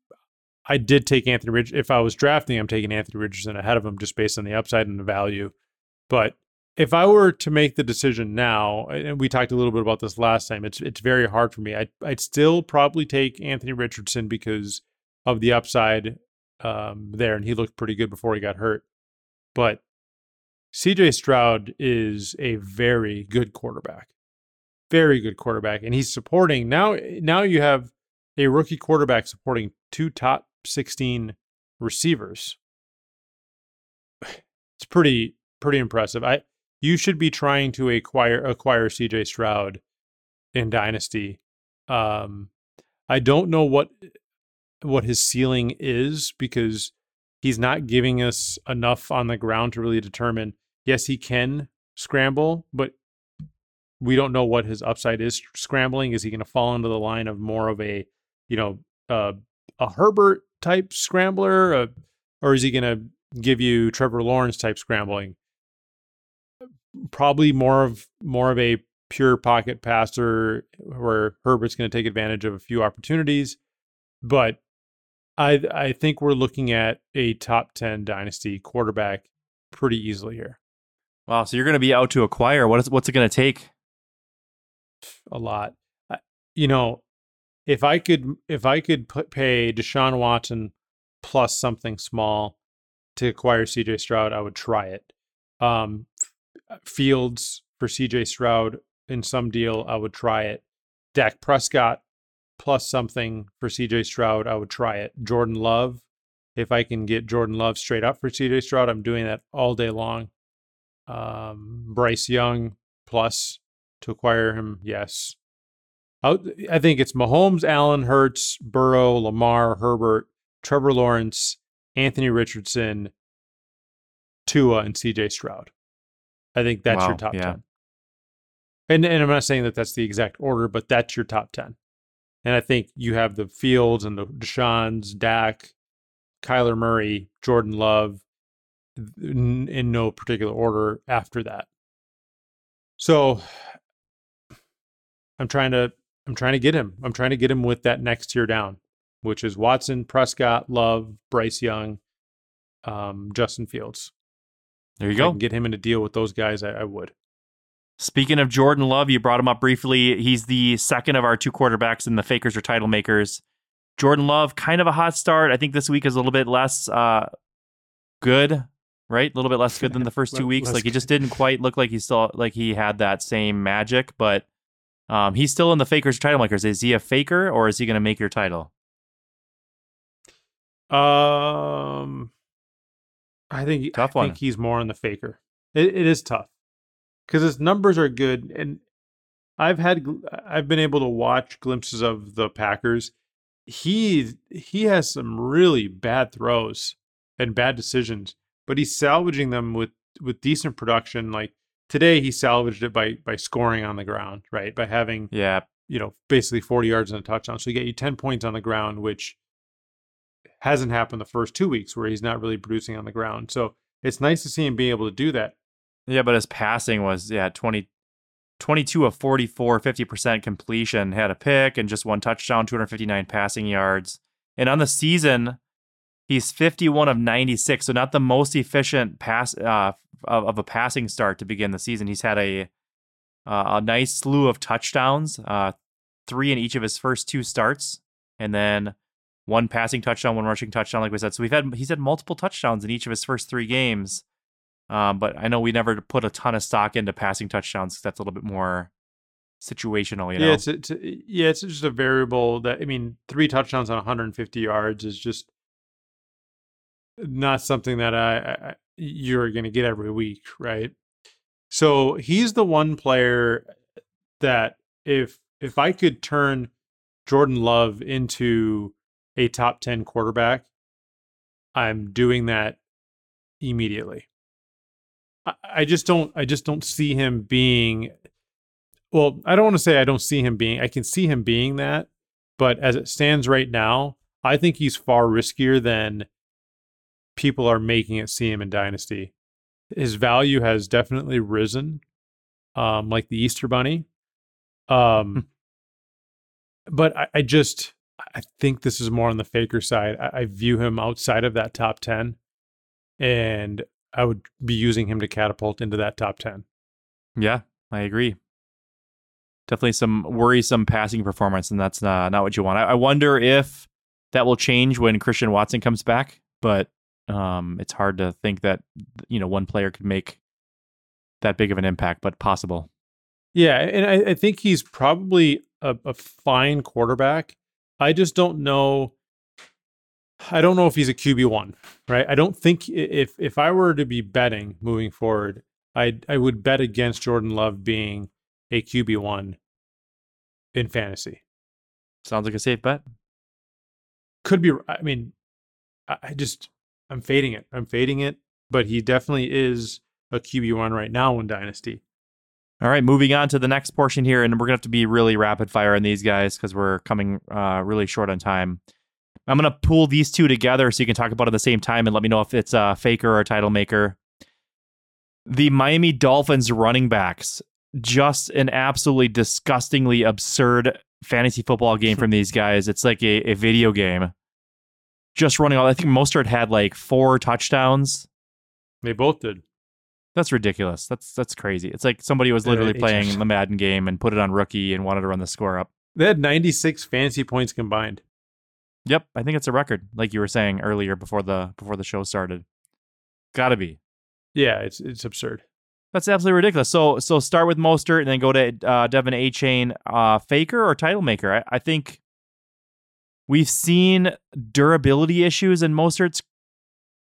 I did take Anthony Rich. If I was drafting, I'm taking Anthony Richardson ahead of him just based on the upside and the value. But if I were to make the decision now, and we talked a little bit about this last time, it's it's very hard for me. I'd, I'd still probably take Anthony Richardson because of the upside um, there, and he looked pretty good before he got hurt. But CJ Stroud is a very good quarterback, very good quarterback, and he's supporting now. Now you have a rookie quarterback supporting two top 16 receivers. (sighs) It's pretty pretty impressive. I you should be trying to acquire acquire CJ Stroud in dynasty. Um I don't know what what his ceiling is because he's not giving us enough on the ground to really determine yes, he can scramble, but we don't know what his upside is scrambling. Is he going to fall into the line of more of a, you know, uh, a Herbert type scrambler, uh, or is he going to give you Trevor Lawrence type scrambling? Probably more of more of a pure pocket passer where Herbert's going to take advantage of a few opportunities, but I I think we're looking at a top ten dynasty quarterback pretty easily here. Wow, so you're going to be out to acquire. What is what's it going to take? A lot. You know, if I could if I could put, pay Deshaun Watson plus something small to acquire CJ Stroud, I would try it. Um, Fields for CJ Stroud in some deal, I would try it. Dak Prescott plus something for CJ Stroud, I would try it. Jordan Love, if I can get Jordan Love straight up for CJ Stroud, I'm doing that all day long. Um, Bryce Young plus to acquire him, yes. I think it's Mahomes, Allen, Hurts, Burrow, Lamar, Herbert, Trevor Lawrence, Anthony Richardson, Tua, and CJ Stroud. I think that's wow, your top yeah. 10. And, and I'm not saying that that's the exact order, but that's your top 10. And I think you have the Fields and the Deshaun's, Dak, Kyler Murray, Jordan Love, in, in no particular order after that. So I'm trying to I'm trying to get him. I'm trying to get him with that next tier down, which is Watson, Prescott, Love, Bryce Young, um, Justin Fields. There you If go. Get him in a deal with those guys. I, I would. Speaking of Jordan Love, you brought him up briefly. He's the second of our two quarterbacks in the fakers or title makers. Jordan Love, kind of a hot start. I think this week is a little bit less uh, good, right? A little bit less good than the (laughs) first two weeks. Like he just didn't quite look like he still like he had that same magic, but um, he's still in the fakers or title makers. Is he a faker or is he going to make your title? Um, I think Tough I one. think he's more on the faker. It, it is tough because his numbers are good, and I've had I've been able to watch glimpses of the Packers. He he has some really bad throws and bad decisions, but he's salvaging them with with decent production. Like today, he salvaged it by by scoring on the ground, right? By having Yeah, you know, basically 40 yards and a touchdown. So you get you 10 points on the ground, which hasn't happened the first two weeks where he's not really producing on the ground. So it's nice to see him be able to do that. yeah, but his passing was yeah 20, 22 of 44, 50% completion. Had a pick and just one touchdown, 259 passing yards. And on the season, he's 51 of 96, so not the most efficient pass uh, of, of a passing start to begin the season. He's had a uh, a nice slew of touchdowns, uh, three in each of his first two starts, and then one passing touchdown, one rushing touchdown, like we said. So we've had he's had multiple touchdowns in each of his first three games. Um, but I know we never put a ton of stock into passing touchdowns 'cause that's a little bit more situational, you know. Yeah, it's, it's yeah, it's just a variable that I mean, three touchdowns on 150 yards is just not something that I, I you're going to get every week, right? So he's the one player that if if I could turn Jordan Love into a top 10 quarterback, I'm doing that immediately. I, I just don't I just don't see him being well, I don't want to say I don't see him being I can see him being that, but as it stands right now, I think he's far riskier than people are making it seem in Dynasty. His value has definitely risen, um, like the Easter Bunny. Um, but I, I just I think this is more on the faker side. I, I view him outside of that top ten, and I would be using him to catapult into that top ten. Yeah, I agree. Definitely some worrisome passing performance, and that's uh, not what you want. I, I wonder if that will change when Christian Watson comes back, but um, it's hard to think that you know one player could make that big of an impact, but possible. Yeah, and I, I think he's probably a, a fine quarterback. I just don't know. I don't know if he's a QB one, right? I don't think if if I were to be betting moving forward, I I would bet against Jordan Love being a QB one in fantasy. Sounds like a safe bet. Could be. I mean, I, I just I'm fading it. I'm fading it. But he definitely is a QB one right now in Dynasty. All right, moving on to the next portion here, and we're gonna have to be really rapid fire on these guys because we're coming uh, really short on time. I'm gonna pull these two together so you can talk about it at the same time and let me know if it's a faker or a title maker. The Miami Dolphins running backs, just an absolutely disgustingly absurd fantasy football game (laughs) from these guys. It's like a, a video game. Just running all. I think Mostert had like four touchdowns. They both did. That's ridiculous. That's that's crazy. It's like somebody was literally Uh, playing the Madden game and put it on rookie and wanted to run the score up. They had 96 fantasy points combined. Yep, I think it's a record, like you were saying earlier before the before the show started. Got to be. Yeah, it's it's absurd. That's absolutely ridiculous. So so start with Mostert and then go to uh, De'Von Achane, uh, faker or title maker. I, I think we've seen durability issues in Mostert's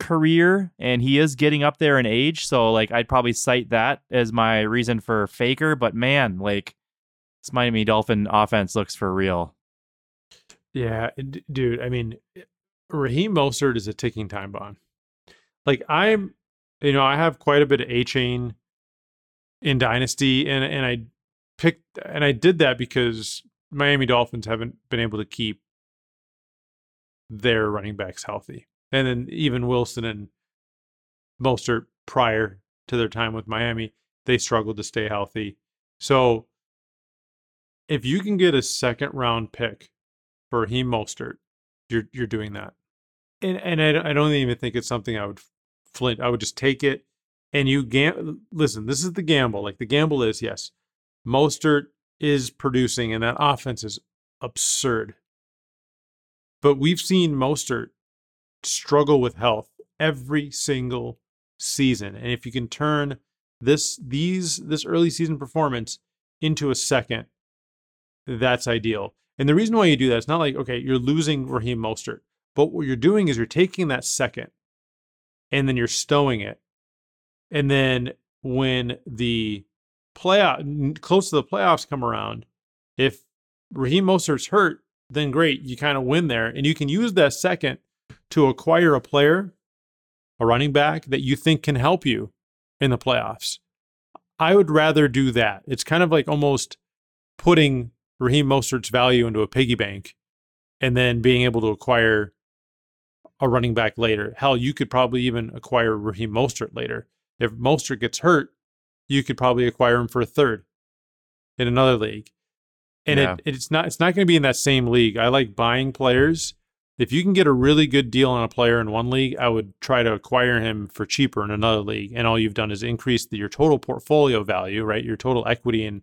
career, and he is getting up there in age. So like I'd probably cite that as my reason for faker. But man, like this Miami Dolphin offense looks for real. Yeah, d- dude. I mean, eh, Raheem Mostert is a ticking time bomb. Like I'm, you know, I have quite a bit of Achane in Dynasty, and and I picked and I did that because Miami Dolphins haven't been able to keep their running backs healthy, and then even Wilson and Mostert prior to their time with Miami, they struggled to stay healthy. So if you can get a second round pick for Raheem Mostert, you're you're doing that. And and I, I don't even think it's something I would flint. I would just take it. And you gam- listen. This is the gamble. Like the gamble is yes, Mostert is producing, and that offense is absurd. But we've seen Mostert struggle with health every single season, and if you can turn this these this early season performance into a second, that's ideal. And the reason why you do that, it's not like, okay, you're losing Raheem Mostert, but what you're doing is you're taking that second and then you're stowing it. And then when the playoff close to the playoffs come around, if Raheem Mostert's hurt, then great, you kind of win there. And you can use that second to acquire a player, a running back that you think can help you in the playoffs. I would rather do that. It's kind of like almost putting Raheem Mostert's value into a piggy bank and then being able to acquire a running back later. Hell, you could probably even acquire Raheem Mostert later. If Mostert gets hurt, you could probably acquire him for a third in another league. And Yeah. it, it's not it's not going to be in that same league. I like buying players. If you can get a really good deal on a player in one league, I would try to acquire him for cheaper in another league. And all you've done is increase the, your total portfolio value, right? Your total equity in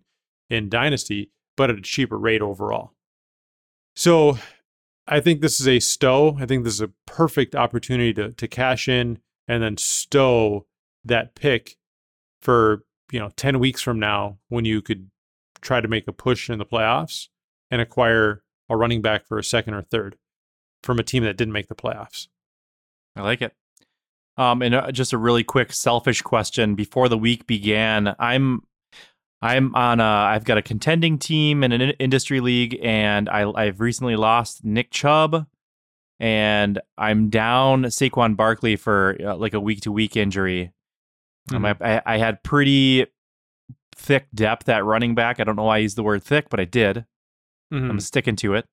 in dynasty, but at a cheaper rate overall. So I think this is a stow. I think this is a perfect opportunity to to cash in and then stow that pick for, you know, 10 weeks from now when you could try to make a push in the playoffs and acquire a running back for a second or third from a team that didn't make the playoffs. I like it. Um, and uh, just a really quick selfish question before the week began. I'm I'm on a I've got a contending team in an in- industry league, and I I've recently lost Nick Chubb, and I'm down Saquon Barkley for uh, like a week to week injury. Um, I, I I had pretty thick depth at running back. I don't know why I used the word thick, but I did. Mhm. I'm sticking to it.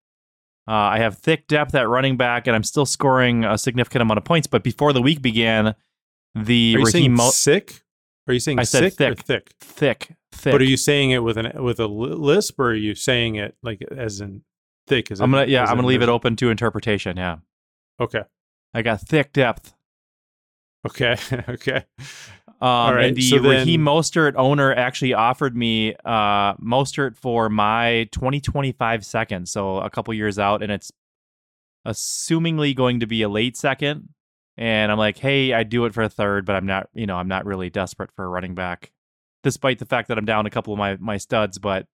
Uh, I have thick depth at running back, and I'm still scoring a significant amount of points. But before the week began, the Are you saying Mo- sick? Are you saying I said sick or thick. thick? thick, thick. But are you saying it with an with a lisp, or are you saying it like as in thick? As I'm gonna in- yeah, I'm gonna leave it open to interpretation. Yeah, Okay, I got thick depth. Okay, (laughs) okay. Um, right, and the so then- Mostert owner actually offered me uh, Mostert for my 2025 second, so a couple years out, and it's assumingly going to be a late second. And I'm like, hey, I do it for a third, but I'm not, you know, I'm not really desperate for a running back, despite the fact that I'm down a couple of my my studs. But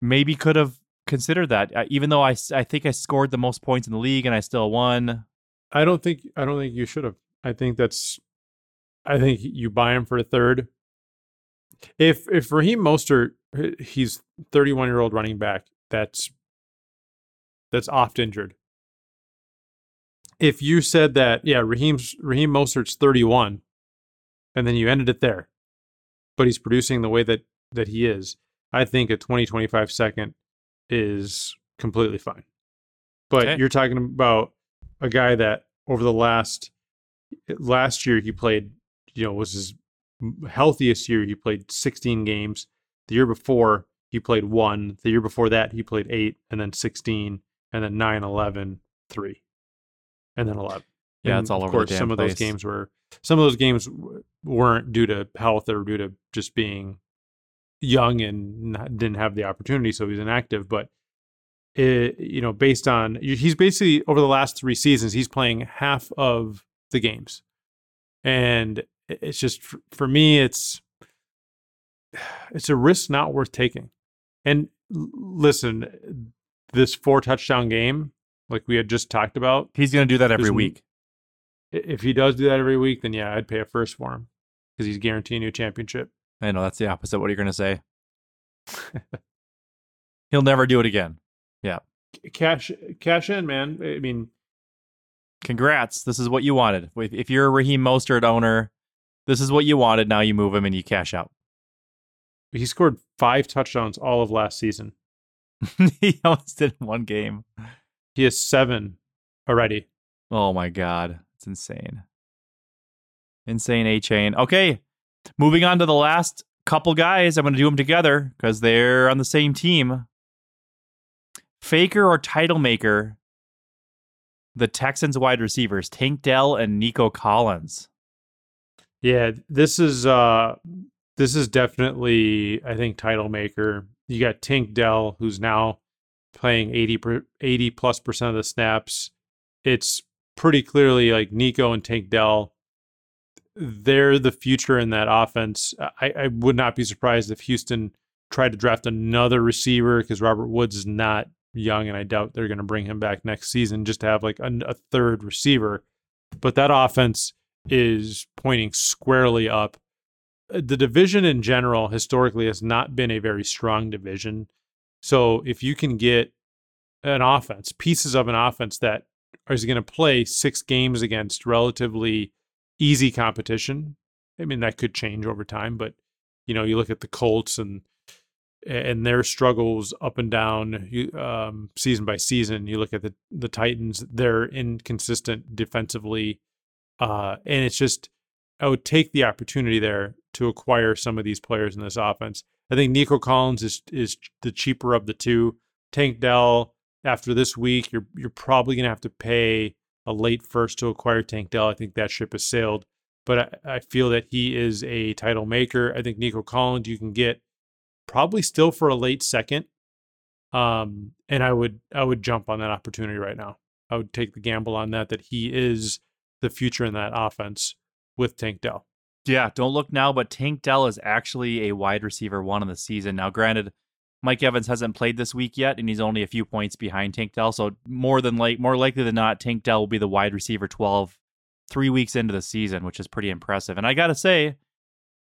maybe could have considered that, uh, even though I I think I scored the most points in the league and I still won. I don't think I don't think you should have. I think that's I think you buy him for a third. If if Raheem Mostert he's 31 year old running back that's that's oft injured. If you said that yeah Raheem's Raheem Mostert's 31 and then you ended it there but he's producing the way that that he is, I think a 20 25 second is completely fine. But Okay. you're talking about a guy that over the last last year he played, you know, was his healthiest year. He played 16 games. The year before he played one. The year before that he played eight, and then 16, and then 9, 11, 3, and then 11. Yeah, And it's all of over the course, some of those games were some of those games weren't due to health or due to just being young and not, didn't have the opportunity, so he's inactive. But it, you know, based on he's basically over the last three seasons, he's playing half of the games, and it's just for, me, it's (sighs) it's a risk not worth taking. And listen, this four touchdown game, like we had just talked about, He's going to do that every week. if he does do that every week, then yeah, I'd pay a first for him because he's guaranteeing you a championship. I know that's the opposite. What are you going to say? He'll never do it again. Yeah. Cash, cash in, man. I mean, Congrats. This is what you wanted. If, if you're a Raheem Mostert owner, this is what you wanted. Now you move him and you cash out. he scored five touchdowns all of last season. (laughs) he almost did in one game. He has seven already. Oh my god, it's insane. Insane Achane. Okay, moving on to the last couple guys. I'm going to do them together because they're on the same team. Faker or title maker? The Texans wide receivers Tank Dell and Nico Collins. Yeah, this is uh this is definitely I think title maker. You got Tink Dell who's now playing 80 per, 80 plus percent of the snaps. It's pretty clearly like Nico and Tank Dell they're the future in that offense. I, I would not be surprised if Houston tried to draft another receiver because Robert Woods is not young, and I doubt they're going to bring him back next season just to have like a, a third receiver. But that offense is pointing squarely up. Uh, The division in general historically has not been a very strong division. So if you can get an offense, pieces of an offense that is going to play six games against relatively easy competition, I mean that could change over time, but you know, you look at the Colts and and their struggles up and down um, season by season. You look at the the Titans; they're inconsistent defensively, uh, and it's just I would take the opportunity there to acquire some of these players in this offense. I think Nico Collins is is the cheaper of the two. Tank Dell, after this week, you're you're probably gonna have to pay a late first to acquire Tank Dell. I think that ship has sailed. But I, I feel that he is a title maker. I think Nico Collins you can get probably still for a late second. Um, and I would I would jump on that opportunity right now. I would take the gamble on that that he is the future in that offense with Tank Dell. Yeah, don't look now, but Tank Dell is actually a wide receiver one in the season. Now, granted, Mike Evans hasn't played this week yet, and he's only a few points behind Tank Dell. So more than like more likely than not, Tank Dell will be the wide receiver 12 three weeks into the season, which is pretty impressive. And I gotta say,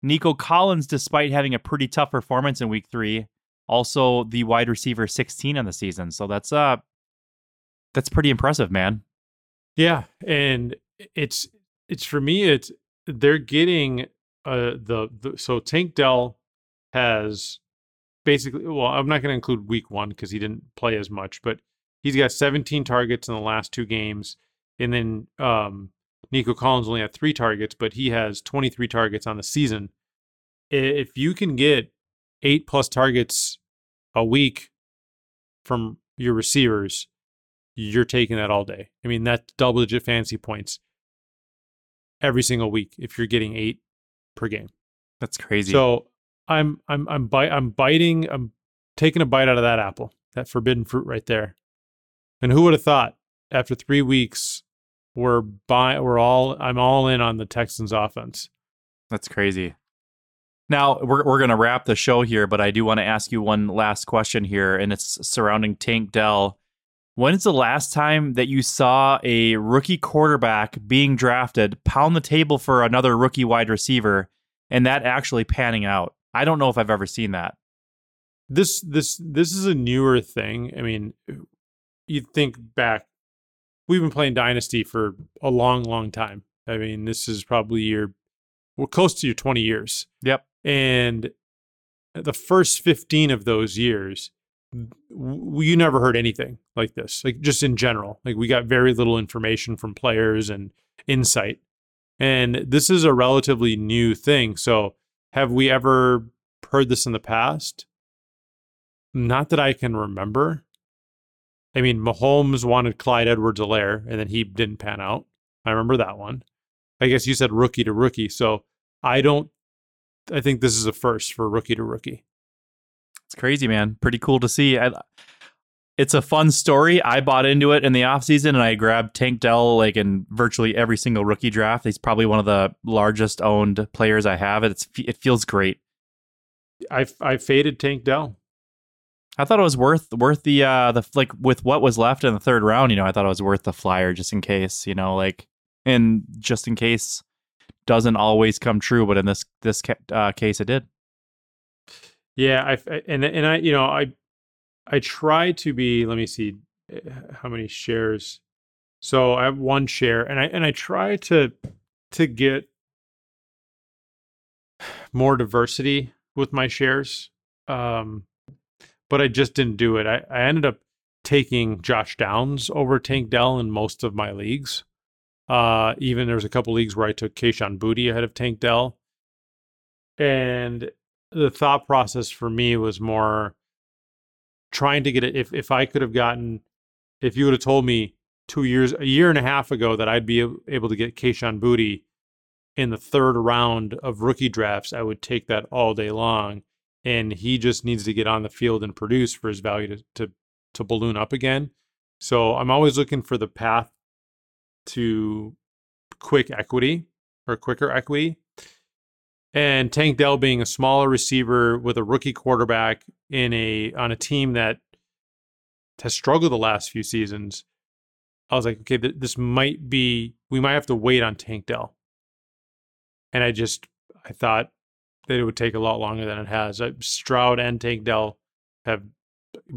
Nico Collins, despite having a pretty tough performance in week three, also the wide receiver 16 on the season. So that's uh that's pretty impressive, man. Yeah, and it's it's for me it's they're getting uh the, the so Tank Dell has basically well I'm not going to include week 1 because he didn't play as much but he's got 17 targets in the last two games and then um Nico Collins only had 3 targets but he has 23 targets on the season if you can get 8 plus targets a week from your receivers you're taking that all day. I mean, that's double digit fantasy points every single week if you're getting eight per game. That's crazy. So I'm I'm I'm bite I'm biting I'm taking a bite out of that apple, that forbidden fruit right there. And who would have thought after three weeks we're buy we're all I'm all in on the Texans offense. That's crazy. Now we're we're gonna wrap the show here, but I do want to ask you one last question here, and it's surrounding Tank Dell. When's the last time that you saw a rookie quarterback being drafted pound the table for another rookie wide receiver and that actually panning out? I don't know if I've ever seen that. This this this is a newer thing. I mean, you think back, we've been playing Dynasty for a long, long time. I mean, this is probably your we're close to your 20 years. Yep. And the first 15 of those years, we, you never heard anything like this, like just in general. Like we got very little information from players and insight. And this is a relatively new thing. So, have we ever heard this in the past? Not that I can remember. I mean, Mahomes wanted Clyde Edwards Helaire, and then he didn't pan out. I remember that one. I guess you said rookie to rookie. So I don't, I think this is a first for rookie to rookie. It's crazy, man. Pretty cool to see. I, it's a fun story. I bought into it in the offseason and I grabbed Tank Dell like in virtually every single rookie draft. He's probably one of the largest owned players I have. It's it feels great. I I faded Tank Dell. I thought it was worth worth the uh the like with what was left in the third round, you know, I thought it was worth the flyer just in case, you know, like and just in case doesn't always come true, but in this this uh, case, it did. Yeah, I and and I you know I I try to be. Let me see eh, how many shares. So I have one share, and I and I try to to get (sighs) more diversity with my shares. Um, but I just didn't do it. I, I ended up taking Josh Downs over Tank Dell in most of my leagues. Uh, even there was a couple leagues where I took Kayshon Boutte ahead of Tank Dell. And the thought process for me was more trying to get it. If, if I could have gotten, if you would have told me two years, a year and a half ago that I'd be able to get Kayshon Boutte in the third round of rookie drafts, I would take that all day long. And he just needs to get on the field and produce for his value to, to, to balloon up again. So I'm always looking for the path to quick equity or quicker equity. And Tank Dell being a smaller receiver with a rookie quarterback in a on a team that has struggled the last few seasons, I was like, okay, th- this might be we might have to wait on Tank Dell. And I just I thought that it would take a lot longer than it has. Stroud and Tank Dell have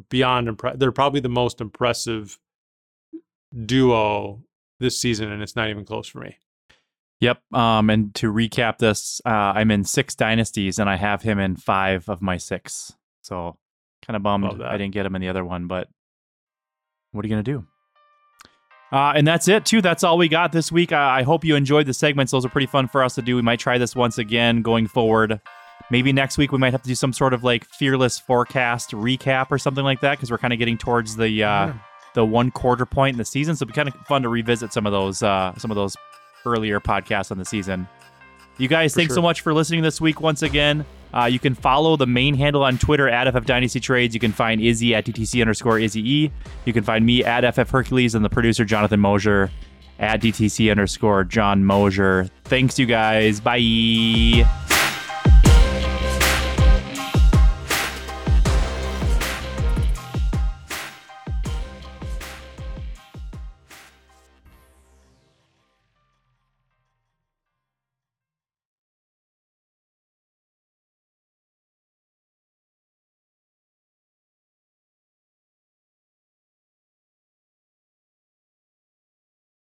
beyond impressive. They're probably the most impressive duo this season, and it's not even close for me. Yep. Um, and to recap this, uh, I'm in six dynasties, and I have him in five of my six. So kind of bummed I didn't get him in the other one, but what are you gonna do? Uh, and that's it too. That's all we got this week. I, I hope you enjoyed the segments. Those are pretty fun for us to do. We might try this once again going forward. Maybe next week we might have to do some sort of like fearless forecast recap or something like that because we're kind of getting towards the uh, yeah the one quarter point in the season. So it'd be kind of fun to revisit some of those uh, some of those earlier podcasts on the season. You guys, for thanks sure. so much for listening this week once again. Uh, you can follow the main handle on Twitter at FF Dynasty Trades. You can find Izzy at DTC underscore Izzy E. You can find me at FF Hercules and the producer Jonathan Moeser at DTC underscore John Moeser. Thanks, you guys. Bye.